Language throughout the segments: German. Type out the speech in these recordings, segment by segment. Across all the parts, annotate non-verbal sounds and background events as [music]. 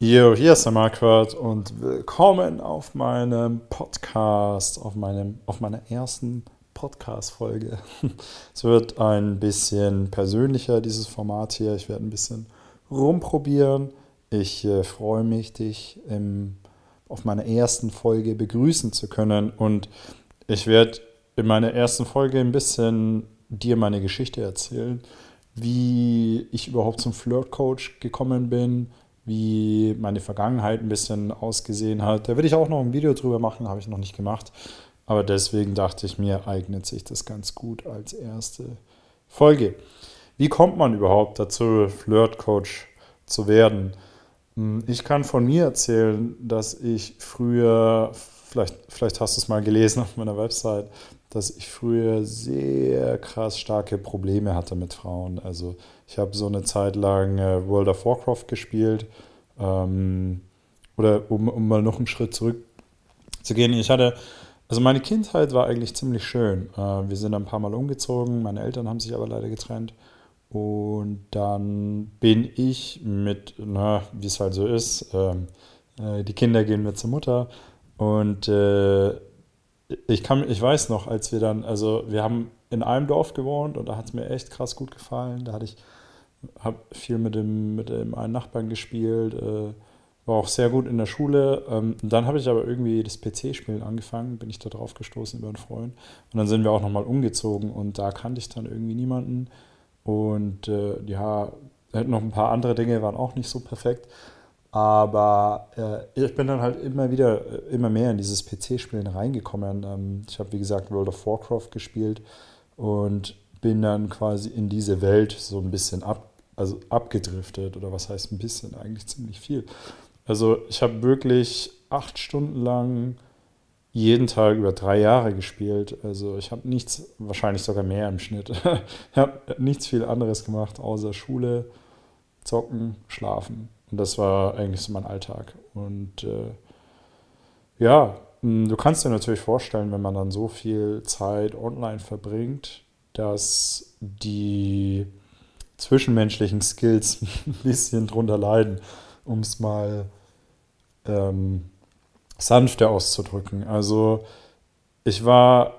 Jo, hier ist der Marquardt und willkommen auf meinem Podcast, auf, meinem, auf meiner ersten Podcast-Folge. [laughs] Es wird ein bisschen persönlicher, dieses Format hier. Ich werde ein bisschen rumprobieren. Ich äh, freue mich, dich im, auf meiner ersten Folge begrüßen zu können. Und ich werde in meiner ersten Folge ein bisschen dir meine Geschichte erzählen, wie ich überhaupt zum Flirt-Coach gekommen bin, wie meine Vergangenheit ein bisschen ausgesehen hat. Da würde ich auch noch ein Video drüber machen, habe ich noch nicht gemacht. Aber deswegen dachte ich mir, eignet sich das ganz gut als erste Folge. Wie kommt man überhaupt dazu, Flirt-Coach zu werden? Hm, ich kann von mir erzählen, dass ich früher, vielleicht, vielleicht hast du es mal gelesen auf meiner Website, dass ich früher sehr krass starke Probleme hatte mit Frauen. Also ich habe so eine Zeit lang äh, World of Warcraft gespielt. Ähm, oder um, um mal noch einen Schritt zurück zu gehen. Ich hatte, also meine Kindheit war eigentlich ziemlich schön. Äh, wir sind ein paar Mal umgezogen, meine Eltern haben sich aber leider getrennt. Und dann bin ich mit, na, wie es halt so ist, ähm, äh, die Kinder gehen mit zur Mutter. Und äh, ich kann, ich weiß noch, als wir dann, also wir haben in einem Dorf gewohnt und da hat es mir echt krass gut gefallen. Da hatte ich, habe viel mit dem, mit dem einen Nachbarn gespielt, äh, war auch sehr gut in der Schule. Ähm, dann habe ich aber irgendwie das PC-Spielen angefangen, bin ich da drauf gestoßen über einen Freund. Und dann sind wir auch nochmal umgezogen und da kannte ich dann irgendwie niemanden. Und äh, ja, noch ein paar andere Dinge waren auch nicht so perfekt. Aber äh, ich bin dann halt immer wieder, äh, immer mehr in dieses PC-Spielen reingekommen. Ähm, ich habe, wie gesagt, World of Warcraft gespielt und bin dann quasi in diese Welt so ein bisschen ab, also abgedriftet. Oder was heißt ein bisschen? Eigentlich ziemlich viel. Also ich habe wirklich acht Stunden lang jeden Tag über drei Jahre gespielt. Also ich habe nichts, wahrscheinlich sogar mehr im Schnitt. [laughs] ich habe nichts viel anderes gemacht, außer Schule, zocken, schlafen. Und das war eigentlich so mein Alltag. Und äh, ja, hm, du kannst dir natürlich vorstellen, wenn man dann so viel Zeit online verbringt, dass die zwischenmenschlichen Skills [laughs] ein bisschen drunter leiden, um es mal ähm, sanfter auszudrücken. Also ich war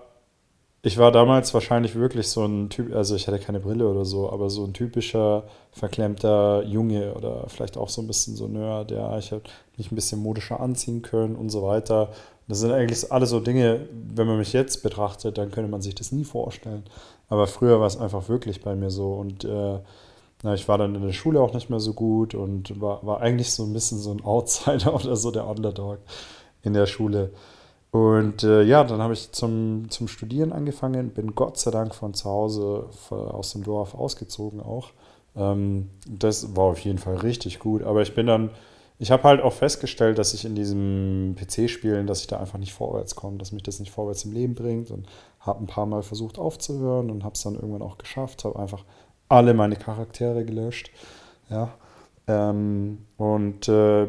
ich war damals wahrscheinlich wirklich so ein Typ, also ich hatte keine Brille oder so, aber so ein typischer verklemmter Junge oder vielleicht auch so ein bisschen so Nerd, ja, ich habe mich ein bisschen modischer anziehen können und so weiter. Das sind eigentlich alle so Dinge, wenn man mich jetzt betrachtet, dann könnte man sich das nie vorstellen. Aber früher war es einfach wirklich bei mir so und äh, na, ich war dann in der Schule auch nicht mehr so gut und war, war eigentlich so ein bisschen so ein Outsider [laughs] oder so der Underdog in der Schule. Und äh, ja, dann habe ich zum, zum Studieren angefangen, bin Gott sei Dank von zu Hause aus dem Dorf ausgezogen auch. Ähm, das war auf jeden Fall richtig gut, aber ich bin dann, ich habe halt auch festgestellt, dass ich in diesem PC-Spielen, dass ich da einfach nicht vorwärts komme, dass mich das nicht vorwärts im Leben bringt und habe ein paar Mal versucht aufzuhören und habe es dann irgendwann auch geschafft, habe einfach alle meine Charaktere gelöscht, ja, ähm, und äh,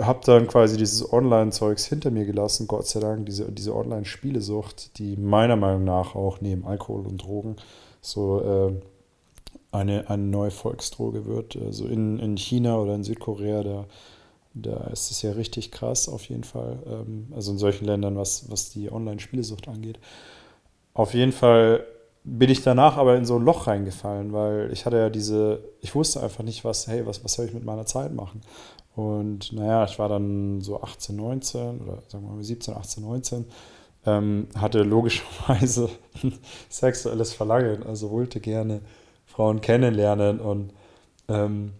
habe dann quasi dieses Online-Zeugs hinter mir gelassen, Gott sei Dank, diese, diese Online-Spielesucht, die meiner Meinung nach auch neben Alkohol und Drogen so äh, eine, eine neue Volksdroge wird. Also in, in China oder in Südkorea, da, da ist es ja richtig krass auf jeden Fall. Ähm, also in solchen Ländern, was, was die Online-Spielesucht angeht. Auf jeden Fall bin ich danach aber in so ein Loch reingefallen, weil ich hatte ja diese, ich wusste einfach nicht, was, hey, was, was soll ich mit meiner Zeit machen? Und naja, ich war dann so 18, 19 oder sagen wir mal 17, 18, 19, ähm, hatte logischerweise [laughs] sexuelles Verlangen, also wollte gerne Frauen kennenlernen und ähm,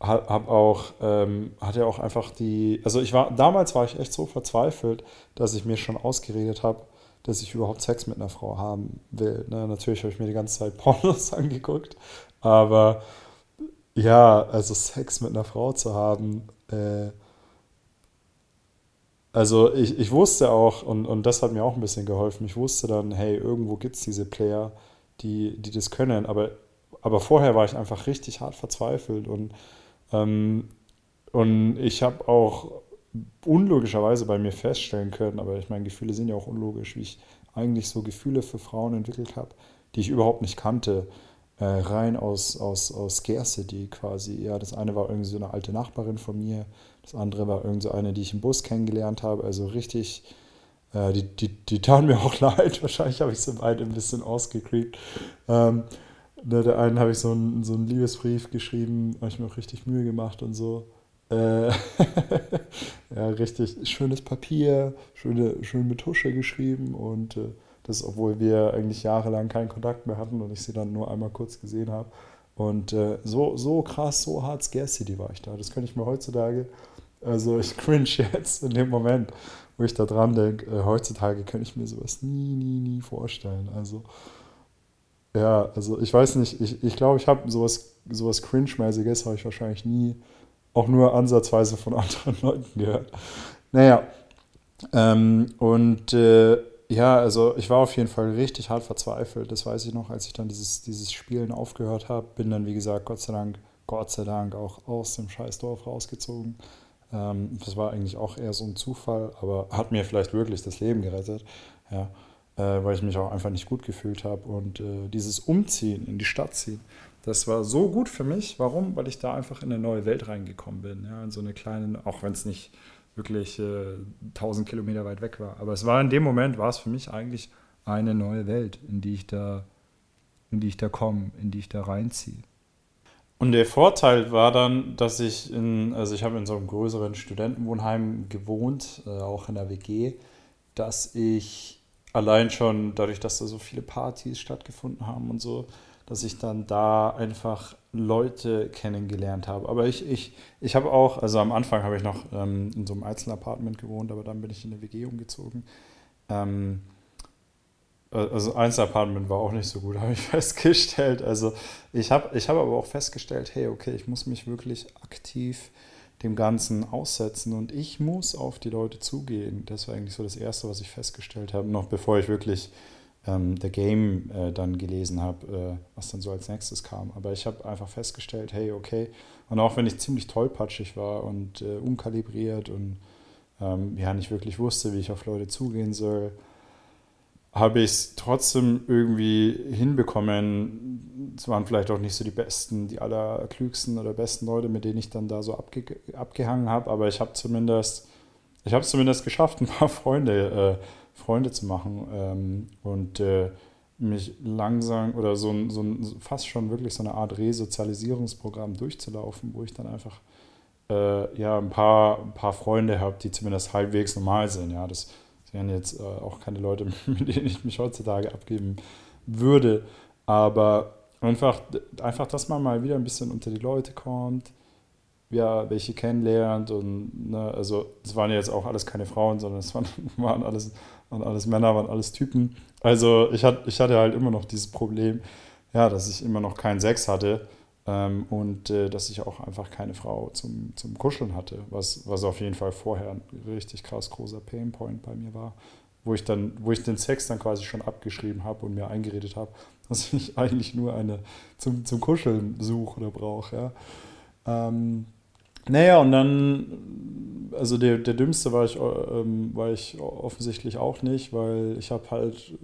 habe auch, ähm, hatte auch einfach die, also ich war, damals war ich echt so verzweifelt, dass ich mir schon ausgeredet habe, dass ich überhaupt Sex mit einer Frau haben will. Ne? Natürlich habe ich mir die ganze Zeit [laughs] Pornos angeguckt, aber ja, also Sex mit einer Frau zu haben, äh, also ich, ich wusste auch, und, und das hat mir auch ein bisschen geholfen, ich wusste dann, hey, irgendwo gibt es diese Player, die, die das können, aber, aber vorher war ich einfach richtig hart verzweifelt und, ähm, und ich habe auch unlogischerweise bei mir feststellen können, aber ich meine, Gefühle sind ja auch unlogisch, wie ich eigentlich so Gefühle für Frauen entwickelt habe, die ich überhaupt nicht kannte. äh, rein aus, aus, aus Scarcity quasi. Ja, das eine war irgendwie so eine alte Nachbarin von mir, das andere war irgendwie so eine, die ich im Bus kennengelernt habe. Also richtig, äh, die, die, die taten mir [laughs] auch leid. Wahrscheinlich habe ich sie beide ein bisschen ausgecreept. Ähm, ne, der einen habe ich so einen, so einen Liebesbrief geschrieben, habe ich mir auch richtig Mühe gemacht und so. Äh, [laughs] ja, richtig schönes Papier, schöne, schön mit Tusche geschrieben und äh, das, obwohl wir eigentlich jahrelang keinen Kontakt mehr hatten und ich sie dann nur einmal kurz gesehen habe. Und äh, so, so krass, so hart Scarcity war ich da. Das könnte ich mir heutzutage, also ich [laughs] cringe jetzt in dem Moment, wo ich da dran denke, äh, heutzutage könnte ich mir sowas nie, nie, nie vorstellen. Also, ja, also ich weiß nicht, ich glaube, ich, glaub, ich habe sowas, sowas Cringe-mäßiges habe ich wahrscheinlich nie, auch nur ansatzweise von [laughs] anderen Leuten gehört. Naja, ähm, und äh, ja, also ich war auf jeden Fall richtig hart verzweifelt. Das weiß ich noch, als ich dann dieses, dieses Spielen aufgehört habe. Bin dann, wie gesagt, Gott sei Dank, Gott sei Dank auch aus dem Scheißdorf rausgezogen. Ähm, das war eigentlich auch eher so ein Zufall, aber hat mir vielleicht wirklich das Leben gerettet. Ja, weil ich mich auch einfach nicht gut gefühlt habe. Und äh, dieses Umziehen, in die Stadt ziehen, das war so gut für mich. Warum? Weil ich da einfach in eine neue Welt reingekommen bin. Ja, in so eine kleine, auch wenn es nicht wirklich äh, 1000 Kilometer weit weg war. Aber es war in dem Moment, war es für mich eigentlich eine neue Welt, in die ich da, in die ich da komme, in die ich da reinziehe. Und der Vorteil war dann, dass ich in, also ich habe in so einem größeren Studentenwohnheim gewohnt, äh, auch in der WG, dass ich allein schon dadurch, dass da so viele Partys stattgefunden haben und so, dass ich dann da einfach Leute kennengelernt habe. Aber ich, ich, ich habe auch, also am Anfang habe ich noch ähm, in so einem Einzelapartment gewohnt, aber dann bin ich in eine WG umgezogen. Ähm, also Einzelapartment war auch nicht so gut, [laughs] habe ich festgestellt. Also ich habe ich hab aber auch festgestellt, hey, okay, ich muss mich wirklich aktiv dem Ganzen aussetzen und ich muss auf die Leute zugehen. Das war eigentlich so das Erste, was ich festgestellt habe, noch bevor ich wirklich ähm, der Game äh, dann gelesen habe, äh, was dann so als nächstes kam. Aber ich habe einfach festgestellt, hey, okay. Und auch wenn ich ziemlich tollpatschig war und äh, unkalibriert und ähm, ja nicht wirklich wusste, wie ich auf Leute zugehen soll, habe ich es trotzdem irgendwie hinbekommen. Es waren vielleicht auch nicht so die besten, die allerklügsten oder besten Leute, mit denen ich dann da so abge abgehangen habe, aber ich habe zumindest, ich habe es zumindest geschafft, [laughs] ein paar Freunde äh, Freunde zu machen ähm, und äh, mich langsam oder so so fast schon wirklich so eine Art Resozialisierungsprogramm durchzulaufen, wo ich dann einfach äh, ja, ein paar, ein paar Freunde habe, die zumindest halbwegs normal sind. Ja, das wären jetzt äh, auch keine Leute, [laughs] mit denen ich mich heutzutage abgeben würde, aber einfach, einfach, dass man mal wieder ein bisschen unter die Leute kommt, ja, welche kennenlernt und ne, also es waren jetzt auch alles keine Frauen, sondern es waren, [laughs] waren alles waren alles Männer, waren alles Typen. Also ich, hat, ich hatte halt immer noch dieses Problem, ja, dass ich immer noch keinen Sex hatte ähm, und äh, dass ich auch einfach keine Frau zum, zum Kuscheln hatte, was, was auf jeden Fall vorher ein richtig krass großer Painpoint bei mir war, wo ich dann, wo ich den Sex dann quasi schon abgeschrieben habe und mir eingeredet habe, [laughs] dass ich eigentlich nur eine zum, zum Kuscheln suche oder brauche, ja. Ähm, naja, und dann, also der, der dümmste war ich, ähm, war ich offensichtlich auch nicht, weil ich habe halt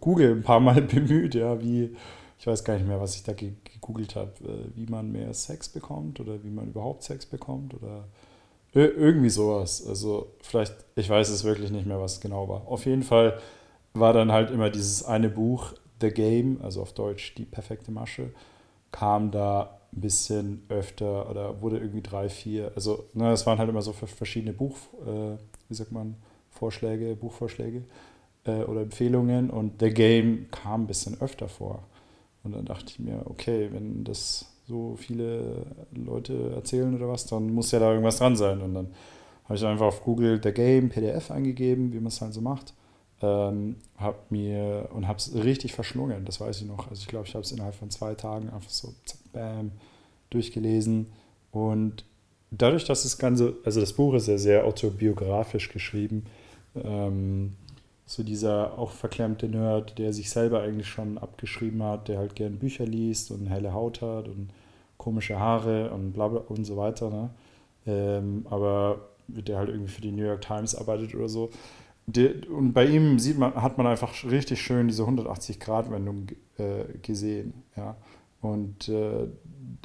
Google ein paar Mal [laughs] bemüht, ja, wie, ich weiß gar nicht mehr, was ich da gegoogelt habe, äh, wie man mehr Sex bekommt oder wie man überhaupt Sex bekommt oder irgendwie sowas. Also vielleicht, ich weiß es wirklich nicht mehr, was es genau war. Auf jeden Fall war dann halt immer dieses eine Buch, The Game, also auf Deutsch die perfekte Masche, kam da ein bisschen öfter oder wurde irgendwie drei, vier. Also, ne, das waren halt immer so verschiedene Buch, äh, wie sagt man, Vorschläge, Buchvorschläge äh, oder Empfehlungen und der Game kam ein bisschen öfter vor. Und dann dachte ich mir, okay, wenn das so viele Leute erzählen oder was, dann muss ja da irgendwas dran sein. Und dann habe ich einfach auf Google der Game PDF eingegeben, wie man es halt so macht. Ähm, hab mir und habe es richtig verschlungen, das weiß ich noch. Also ich glaube, ich habe es innerhalb von zwei Tagen einfach so bam, durchgelesen. Und dadurch, dass das Ganze, also das Buch ist ja sehr autobiografisch geschrieben, ähm, so dieser auch verklemmte Nerd, der sich selber eigentlich schon abgeschrieben hat, der halt gern Bücher liest und helle Haut hat und komische Haare und bla bla und so weiter. Ne? Ähm, aber der halt irgendwie für die New York Times arbeitet oder so. Der, und bei ihm sieht man, hat man einfach richtig schön diese 180-Grad-Wendung äh, gesehen. Ja? Und äh,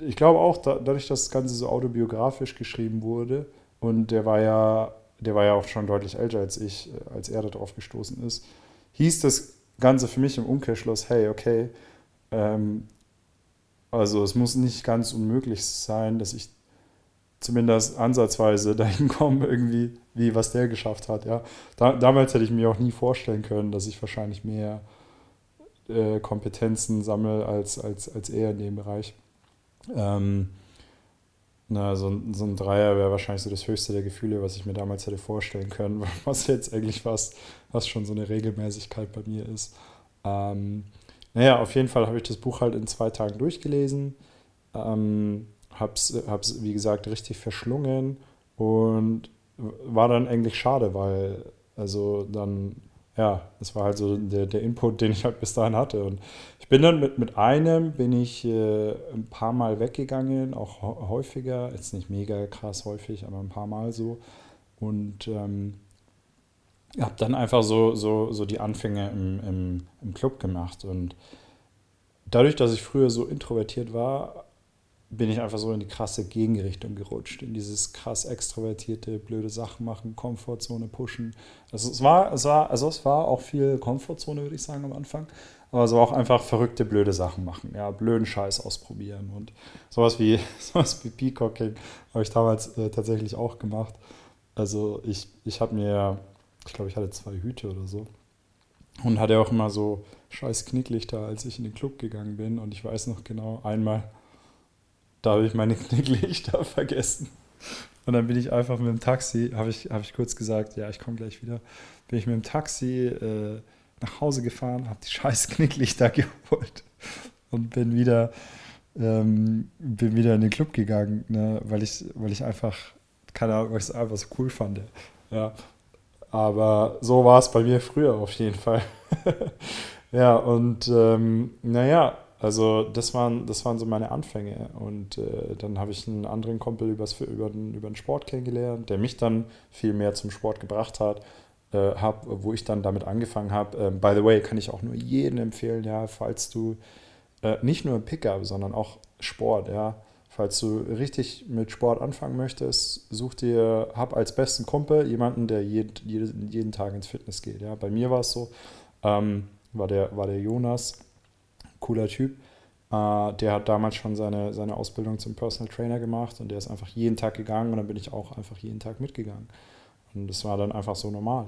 ich glaube auch, da, dadurch, dass das Ganze so autobiografisch geschrieben wurde, und der war ja, der war ja auch schon deutlich älter als ich, äh, als er darauf gestoßen ist, hieß das Ganze für mich im Umkehrschluss, hey, okay, ähm, also es muss nicht ganz unmöglich sein, dass ich zumindest ansatzweise [laughs] dahin komme, irgendwie, wie was der geschafft hat. Ja. Da, damals hätte ich mir auch nie vorstellen können, dass ich wahrscheinlich mehr äh, Kompetenzen sammle als, als, als er in dem Bereich. Ähm, na, so, so ein Dreier wäre wahrscheinlich so das höchste der Gefühle, was ich mir damals hätte vorstellen können, [laughs] was jetzt eigentlich fast, was schon so eine Regelmäßigkeit bei mir ist. Ähm, naja, auf jeden Fall habe ich das Buch halt in zwei Tagen durchgelesen. Ähm, hab's, hab's, wie gesagt, richtig verschlungen und war dann eigentlich schade, weil, also dann, ja, das war halt so der, der Input, den ich halt bis dahin hatte. Und ich bin dann mit, mit einem, bin ich äh, ein paar Mal weggegangen, auch häufiger, jetzt nicht mega krass häufig, aber ein paar Mal so. Und ähm, habe dann einfach so, so, so die Anfänge im, im, im Club gemacht. Und dadurch, dass ich früher so introvertiert war, bin ich einfach so in die krasse Gegenrichtung gerutscht, in dieses krass extrovertierte, blöde Sachen machen, Komfortzone pushen. Also es war, es war, also es war auch viel Komfortzone, würde ich sagen, am Anfang. Aber war auch einfach verrückte, blöde Sachen machen. Ja, blöden Scheiß ausprobieren. Und sowas wie, [laughs] sowas wie Peacocking habe ich damals äh, tatsächlich auch gemacht. Also ich, ich habe mir, ich glaube, ich hatte zwei Hüte oder so. Und hatte auch immer so scheiß Knicklichter, als ich in den Club gegangen bin. Und ich weiß noch genau, einmal da habe ich meine [laughs] Knicklichter vergessen. Und dann bin ich einfach mit dem Taxi, habe ich, hab ich kurz gesagt, ja, ich komme gleich wieder, bin ich mit dem Taxi äh, nach Hause gefahren, habe die [laughs] scheiß Knicklichter geholt und bin wieder, ähm, bin wieder in den Club gegangen, ne, weil, ich, weil ich einfach, keine Ahnung, weil ich es einfach so cool fand. Ja. Aber so war es bei mir früher auf jeden Fall. [laughs] ja, und ähm, naja, also das waren, das waren so meine Anfänge. Und äh, dann habe ich einen anderen Kumpel übers, über, den, über den Sport kennengelernt, der mich dann viel mehr zum Sport gebracht hat, äh, hab, wo ich dann damit angefangen habe. Ähm, by the way, kann ich auch nur jedem empfehlen, ja, falls du äh, nicht nur Pickup, sondern auch Sport, ja, falls du richtig mit Sport anfangen möchtest, such dir, hab als besten Kumpel jemanden, der jed, jeden, jeden Tag ins Fitness geht. Ja. Bei mir war es so, ähm, war, der, war der Jonas cooler Typ. Äh, der hat damals schon seine, seine Ausbildung zum Personal Trainer gemacht und der ist einfach jeden Tag gegangen und dann bin ich auch einfach jeden Tag mitgegangen. Und das war dann einfach so normal.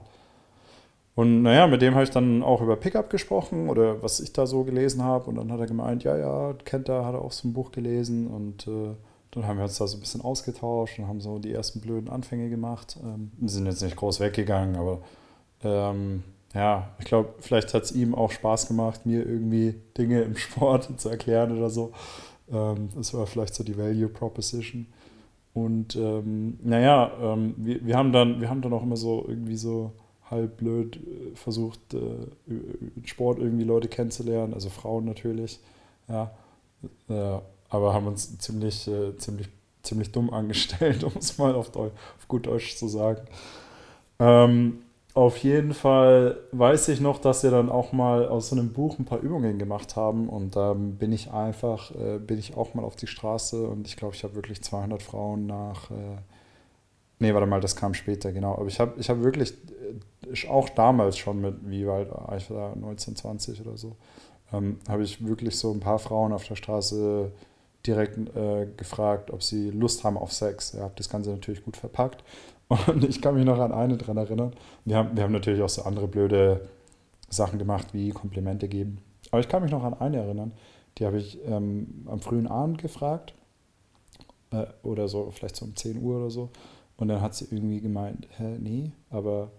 Und naja, mit dem habe ich dann auch über Pickup gesprochen oder was ich da so gelesen habe. Und dann hat er gemeint, ja, ja, kennt er, hat er auch so ein Buch gelesen. Und äh, dann haben wir uns da so ein bisschen ausgetauscht und haben so die ersten blöden Anfänge gemacht. Ähm, sind jetzt nicht groß weggegangen, aber ähm, ja, ich glaube, vielleicht hat es ihm auch Spaß gemacht, mir irgendwie Dinge im Sport [laughs] zu erklären oder so. Ähm, das war vielleicht so die Value Proposition. Und ähm, naja, ähm, wir, wir, haben dann, wir haben dann auch immer so irgendwie so halb blöd äh, versucht, äh, Sport irgendwie Leute kennenzulernen, also Frauen natürlich. Ja, äh, aber haben uns ziemlich, äh, ziemlich, ziemlich dumm [laughs] angestellt, um es mal auf, auf gut Deutsch zu sagen. Ähm, auf jeden Fall weiß ich noch, dass wir dann auch mal aus so einem Buch ein paar Übungen gemacht haben und da ähm, bin ich einfach, äh, bin ich auch mal auf die Straße und ich glaube, ich habe wirklich 200 Frauen nach, äh, nee, warte mal, das kam später, genau, aber ich habe ich hab wirklich, äh, auch damals schon mit, wie weit war ich da, 19, 20 oder so, ähm, habe ich wirklich so ein paar Frauen auf der Straße direkt äh, gefragt, ob sie Lust haben auf Sex. Ich ja, habe das Ganze natürlich gut verpackt und ich kann mich noch an eine dran erinnern. Wir haben, wir haben natürlich auch so andere blöde Sachen gemacht, wie Komplimente geben. Aber ich kann mich noch an eine erinnern. Die habe ich ähm, am frühen Abend gefragt. Äh, oder so, vielleicht so um 10 Uhr oder so. Und dann hat sie irgendwie gemeint, hä, nee, aber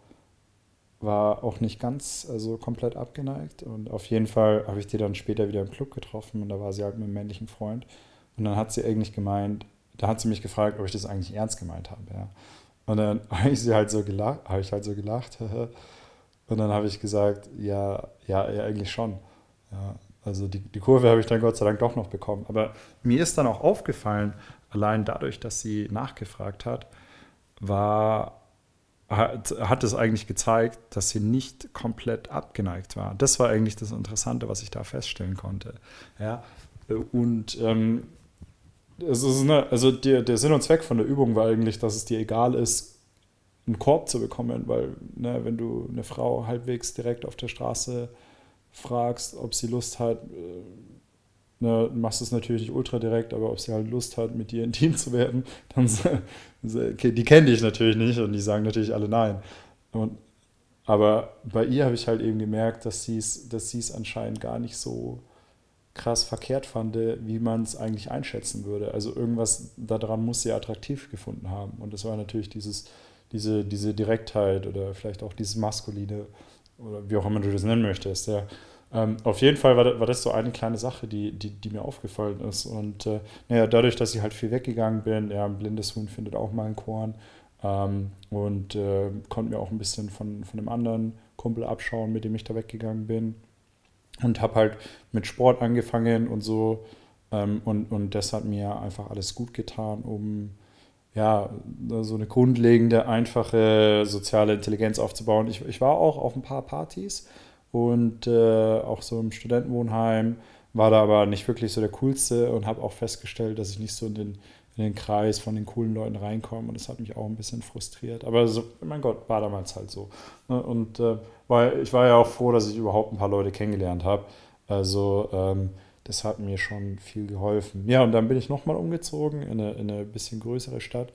war auch nicht ganz, also komplett abgeneigt. Und auf jeden Fall habe ich die dann später wieder im Club getroffen und da war sie halt mit einem männlichen Freund. Und dann hat sie eigentlich gemeint, da hat sie mich gefragt, ob ich das eigentlich ernst gemeint habe. Ja. Und dann [laughs] habe ich sie halt so gelacht, habe ich halt so gelacht. [laughs] Und dann habe ich gesagt, ja, ja, ja, eigentlich schon. Ja, also die, die Kurve habe ich dann Gott sei Dank doch noch bekommen. Aber mir ist dann auch aufgefallen, allein dadurch, dass sie nachgefragt hat, war, hat, hat es eigentlich gezeigt, dass sie nicht komplett abgeneigt war. Das war eigentlich das Interessante, was ich da feststellen konnte. Ja, Und ähm, eine, also der, der Sinn und Zweck von der Übung war eigentlich, dass es dir egal ist, einen Korb zu bekommen, weil ne, wenn du eine Frau halbwegs direkt auf der Straße fragst, ob sie Lust hat, äh, ne, machst es natürlich nicht ultra direkt, aber ob sie halt Lust hat, mit dir intim zu werden, [laughs] dann die kennen dich natürlich nicht und die sagen natürlich alle nein. Und, aber bei ihr habe ich halt eben gemerkt, dass sie dass es anscheinend gar nicht so krass verkehrt fand, wie man es eigentlich einschätzen würde. Also irgendwas daran muss sie attraktiv gefunden haben. Und das war natürlich dieses, diese, diese Direktheit oder vielleicht auch dieses Maskuline oder wie auch immer du das nennen möchtest. Ja. Ähm, auf jeden Fall war das, war das, so eine kleine Sache, die, die, die mir aufgefallen ist. Und äh, naja, dadurch, dass ich halt viel weggegangen bin, ja, ein blindes Huhn findet auch mal einen Korn ähm, und äh, konnte mir auch ein bisschen von, von einem anderen Kumpel abschauen, mit dem ich da weggegangen bin und habe halt mit Sport angefangen und so. Ähm, und, und das hat mir einfach alles gut getan, um ja, so eine grundlegende, einfache soziale Intelligenz aufzubauen. Ich, ich war auch auf ein paar Partys und äh, auch so im Studentenwohnheim, war da aber nicht wirklich so der Coolste und habe auch festgestellt, dass ich nicht so in den, in den Kreis von den coolen Leuten reinkomme und das hat mich auch ein bisschen frustriert. Aber so, mein Gott, war damals halt so. Ne? Und äh, weil ich war ja auch froh, dass ich überhaupt ein paar Leute kennengelernt habe. Also ähm, das hat mir schon viel geholfen. Ja, und dann bin ich nochmal umgezogen in eine, in eine bisschen größere Stadt.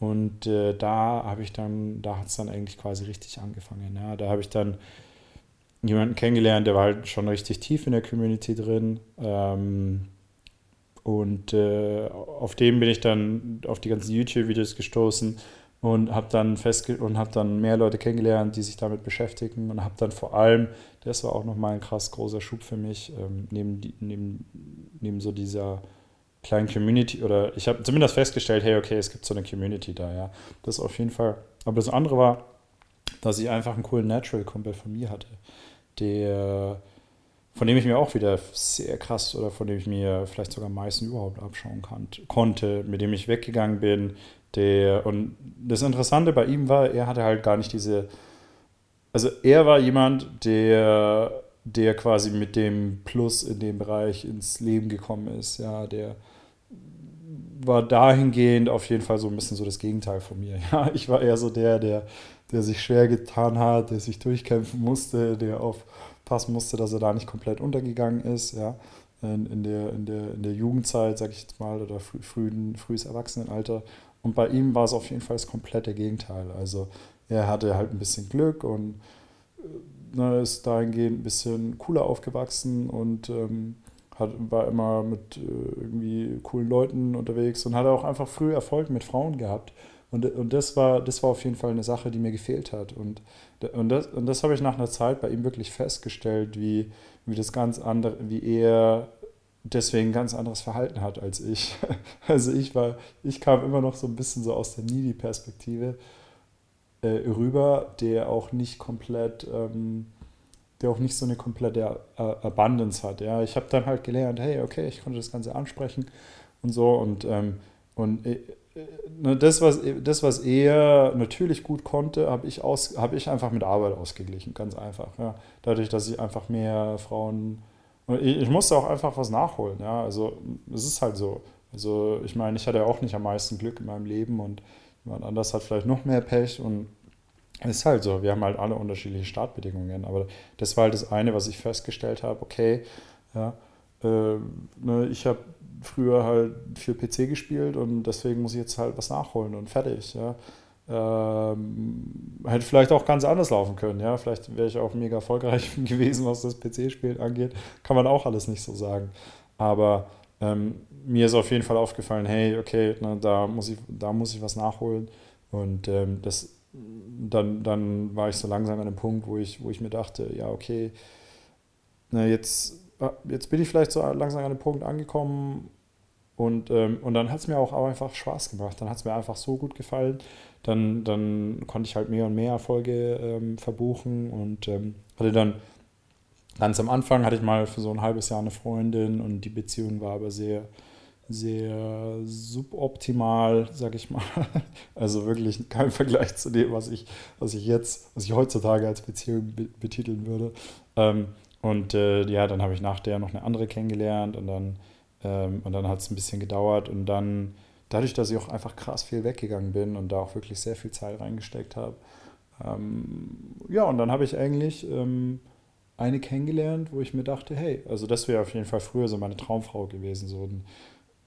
Und äh, da habe ich dann, da hat es dann eigentlich quasi richtig angefangen. Ja. Da habe ich dann jemanden kennengelernt, der war halt schon richtig tief in der Community drin. Ähm, und äh, auf dem bin ich dann auf die ganzen YouTube-Videos gestoßen und habe dann festge und habe dann mehr Leute kennengelernt, die sich damit beschäftigen und habe dann vor allem, das war auch nochmal ein krass großer Schub für mich, ähm, neben, neben, neben so dieser kleinen Community oder ich habe zumindest festgestellt, hey, okay, es gibt so eine Community da, ja. Das auf jeden Fall. Aber das andere war, dass ich einfach einen coolen Natural-Kumpel von mir hatte, der, von dem ich mir auch wieder sehr krass oder von dem ich mir vielleicht sogar am meisten überhaupt abschauen kann, konnte, mit dem ich weggegangen bin, der, und das Interessante bei ihm war, er hatte halt gar nicht diese. Also er war jemand, der, der quasi mit dem Plus in dem Bereich ins Leben gekommen ist. Ja, der war dahingehend auf jeden Fall so ein bisschen so das Gegenteil von mir. [laughs] Ja, ich war eher so der, der, der sich schwer getan hat, der sich durchkämpfen musste, der aufpassen musste, dass er da nicht komplett untergegangen ist. Ja, in, in der, in der, in der Jugendzeit, sag ich jetzt mal, oder früh, frühen, frühes Erwachsenenalter und bei ihm war es auf jeden Fall das komplette Gegenteil. Also er hatte halt ein bisschen Glück und äh, ne, ist dahingehend ein bisschen cooler aufgewachsen und ähm, hat, war immer mit äh, irgendwie coolen Leuten unterwegs und hat auch einfach früh Erfolg mit Frauen gehabt. Und, und das, war, das war auf jeden Fall eine Sache, die mir gefehlt hat. Und, und das, und das habe ich nach einer Zeit bei ihm wirklich festgestellt, wie, wie das ganz andere, wie er deswegen ganz anderes Verhalten hat als ich. [laughs] Also ich war, ich kam immer noch so ein bisschen so aus der Needy-Perspektive äh, rüber, der auch nicht komplett, ähm, der auch nicht so eine komplette Abundance hat. Ja, ich habe dann halt gelernt, hey, okay, ich konnte das Ganze ansprechen und so und ähm, und äh, das, was, das, was er natürlich gut konnte, habe ich, hab ich einfach mit Arbeit ausgeglichen, ganz einfach. Ja. Dadurch, dass ich einfach mehr Frauen ich, ich musste auch einfach was nachholen, ja. Also es ist halt so. Also ich meine, ich hatte ja auch nicht am meisten Glück in meinem Leben und jemand anders hat vielleicht noch mehr Pech und es ist halt so. Wir haben halt alle unterschiedliche Startbedingungen. Aber das war halt das eine, was ich festgestellt habe, okay, ja, äh, ne, ich habe früher halt für PC gespielt und deswegen muss ich jetzt halt was nachholen und fertig, ja. Ähm, hätte vielleicht auch ganz anders laufen können, ja. Vielleicht wäre ich auch mega erfolgreich [laughs] gewesen, was das PC-Spielen angeht. Kann man auch alles nicht so sagen. Aber ähm, mir ist auf jeden Fall aufgefallen, hey, okay, na, da, muss ich, da muss ich was nachholen. Und ähm, das, dann, dann war ich so langsam an einem Punkt, wo ich, wo ich mir dachte, ja, okay, na, jetzt, jetzt bin ich vielleicht so langsam an einem Punkt angekommen, und, ähm, und dann hat es mir auch einfach Spaß gemacht. Dann hat es mir einfach so gut gefallen, dann, dann konnte ich halt mehr und mehr Erfolge ähm, verbuchen und ähm, hatte dann ganz am Anfang hatte ich mal für so ein halbes Jahr eine Freundin und die Beziehung war aber sehr, sehr suboptimal, sag ich mal. [laughs] Also wirklich kein Vergleich zu dem, was ich, was ich jetzt, was ich heutzutage als Beziehung betiteln würde. Ähm, und äh, ja, dann habe ich nach der noch eine andere kennengelernt und dann Ähm, dann hat es ein bisschen gedauert und dann, dadurch, dass ich auch einfach krass viel weggegangen bin und da auch wirklich sehr viel Zeit reingesteckt habe, ähm, ja, und dann habe ich eigentlich ähm, eine kennengelernt, wo ich mir dachte, hey, also das wäre auf jeden Fall früher so meine Traumfrau gewesen, so ein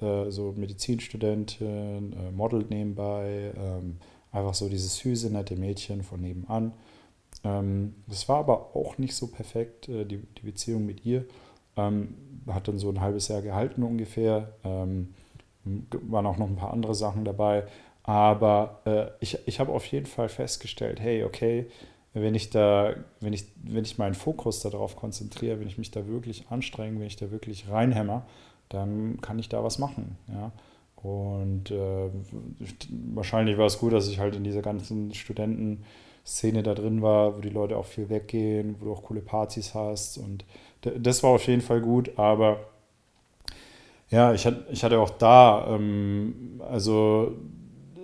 äh, so Medizinstudentin, äh, modelt nebenbei, ähm, einfach so dieses süße, nette Mädchen von nebenan. Ähm, das war aber auch nicht so perfekt, äh, die, die Beziehung mit ihr. Ähm, hat dann so ein halbes Jahr gehalten ungefähr. Ähm, waren auch noch ein paar andere Sachen dabei. Aber äh, ich, ich habe auf jeden Fall festgestellt, hey, okay, wenn ich da, wenn ich, wenn ich meinen Fokus darauf konzentriere, wenn ich mich da wirklich anstrenge, wenn ich da wirklich reinhämmer, dann kann ich da was machen. Ja? Und äh, wahrscheinlich war es gut, dass ich halt in dieser ganzen Studentenszene da drin war, wo die Leute auch viel weggehen, wo du auch coole Partys hast. Und das war auf jeden Fall gut, aber ja, ich hatte, ich hatte auch da, ähm, also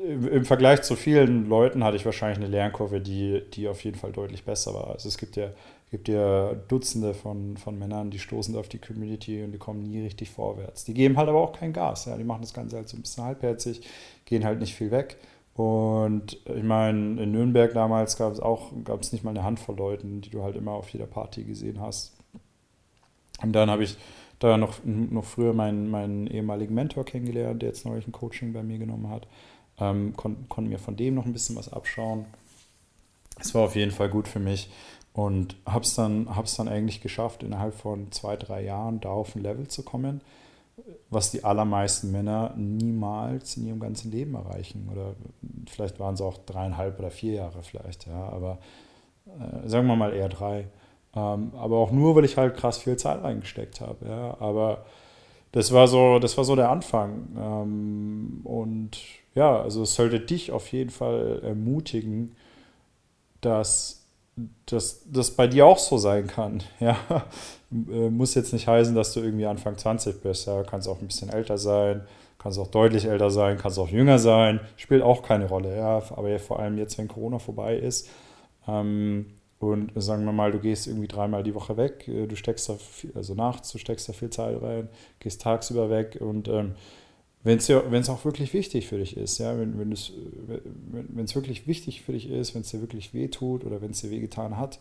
im Vergleich zu vielen Leuten hatte ich wahrscheinlich eine Lernkurve, die, die auf jeden Fall deutlich besser war. Also es gibt ja, gibt ja Dutzende von, von Männern, die stoßen auf die Community und die kommen nie richtig vorwärts. Die geben halt aber auch kein Gas. Ja. Die machen das Ganze halt so ein bisschen halbherzig, gehen halt nicht viel weg. Und ich meine, in Nürnberg damals gab es auch, gab es nicht mal eine Handvoll Leuten, die du halt immer auf jeder Party gesehen hast. Und dann habe ich da noch, noch früher meinen, meinen ehemaligen Mentor kennengelernt, der jetzt neulich ein Coaching bei mir genommen hat. Ähm, kon konnte mir von dem noch ein bisschen was abschauen. Es war auf jeden Fall gut für mich und habe es dann, hab's dann eigentlich geschafft, innerhalb von zwei, drei Jahren da auf ein Level zu kommen, was die allermeisten Männer niemals in ihrem ganzen Leben erreichen. Oder vielleicht waren es auch dreieinhalb oder vier Jahre vielleicht, ja, aber äh, sagen wir mal eher drei. Ähm, aber auch nur, weil ich halt krass viel Zeit reingesteckt habe. Ja, aber das war so, das war so der Anfang. Ähm, und ja, also es sollte dich auf jeden Fall ermutigen, dass das bei dir auch so sein kann. [laughs] Ja, muss jetzt nicht heißen, dass du irgendwie Anfang 20 bist. Ja, kannst auch ein bisschen älter sein, kannst auch deutlich älter sein, kannst auch jünger sein, spielt auch keine Rolle. Ja, aber vor allem jetzt, wenn Corona vorbei ist ähm, und sagen wir mal, du gehst irgendwie dreimal die Woche weg, äh, du steckst da viel, also nachts, du steckst da viel Zeit rein, gehst tagsüber weg und ähm, wenn es auch wirklich wichtig für dich ist, ja, wenn, es wenn, wirklich wichtig für dich ist, wenn es dir wirklich weh tut oder wenn es dir wehgetan hat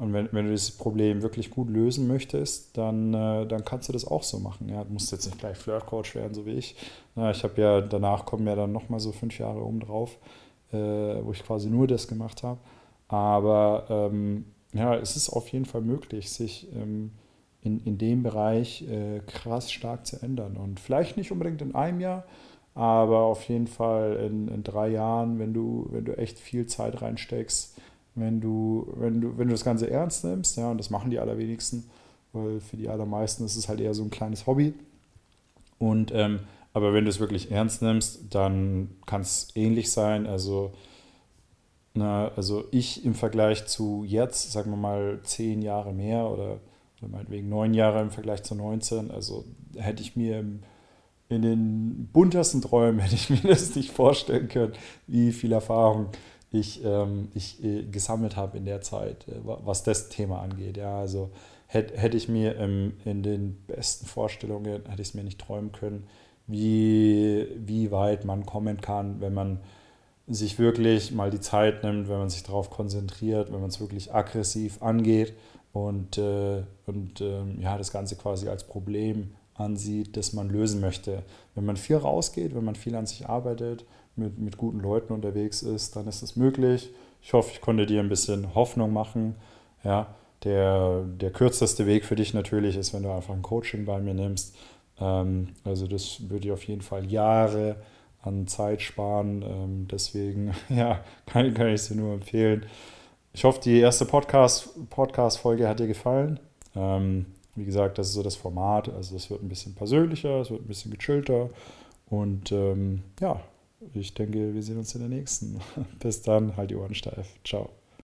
und wenn, wenn du das Problem wirklich gut lösen möchtest, dann, äh, dann kannst du das auch so machen. Ja, du musst jetzt nicht gleich Flirtcoach werden, so wie ich. Ja, ich habe ja, danach kommen ja dann nochmal so fünf Jahre oben drauf, äh, wo ich quasi nur das gemacht habe. Aber ähm, ja, es ist auf jeden Fall möglich, sich ähm, in, in dem Bereich äh, krass stark zu ändern. Und vielleicht nicht unbedingt in einem Jahr, aber auf jeden Fall in, in drei Jahren, wenn du, wenn du echt viel Zeit reinsteckst, wenn du, wenn du, wenn du das Ganze ernst nimmst, ja, und das machen die allerwenigsten, weil für die allermeisten ist es halt eher so ein kleines Hobby. Und ähm, aber wenn du es wirklich ernst nimmst, dann kann es ähnlich sein. Also, na, also ich im Vergleich zu jetzt, sagen wir mal, zehn Jahre mehr oder meinetwegen neun Jahre im Vergleich zu 19. Also hätte ich mir in den buntersten Träumen [laughs] hätte ich mir das nicht vorstellen können, wie viel Erfahrung ich, ähm, ich äh, gesammelt habe in der Zeit, äh, was das Thema angeht. Ja, also hätte, hätte ich mir ähm, in den besten Vorstellungen, hätte ich es mir nicht träumen können, wie, wie weit man kommen kann, wenn man sich wirklich mal die Zeit nimmt, wenn man sich darauf konzentriert, wenn man es wirklich aggressiv angeht und, äh, und äh, ja, das Ganze quasi als Problem ansieht, das man lösen möchte. Wenn man viel rausgeht, wenn man viel an sich arbeitet, mit, mit guten Leuten unterwegs ist, dann ist es möglich. Ich hoffe, ich konnte dir ein bisschen Hoffnung machen. Ja, der, der kürzeste Weg für dich natürlich ist, wenn du einfach ein Coaching bei mir nimmst. Ähm, also das würde dir auf jeden Fall Jahre an Zeit sparen. Ähm, deswegen [laughs] ja, kann, kann ich es dir nur empfehlen. Ich hoffe, die erste Podcast-Folge Podcast hat dir gefallen. Ähm, wie gesagt, das ist so das Format. Also es wird ein bisschen persönlicher, es wird ein bisschen gechillter. Und ähm, ja, ich denke, wir sehen uns in der nächsten. [laughs] Bis dann, halt die Ohren steif. Ciao.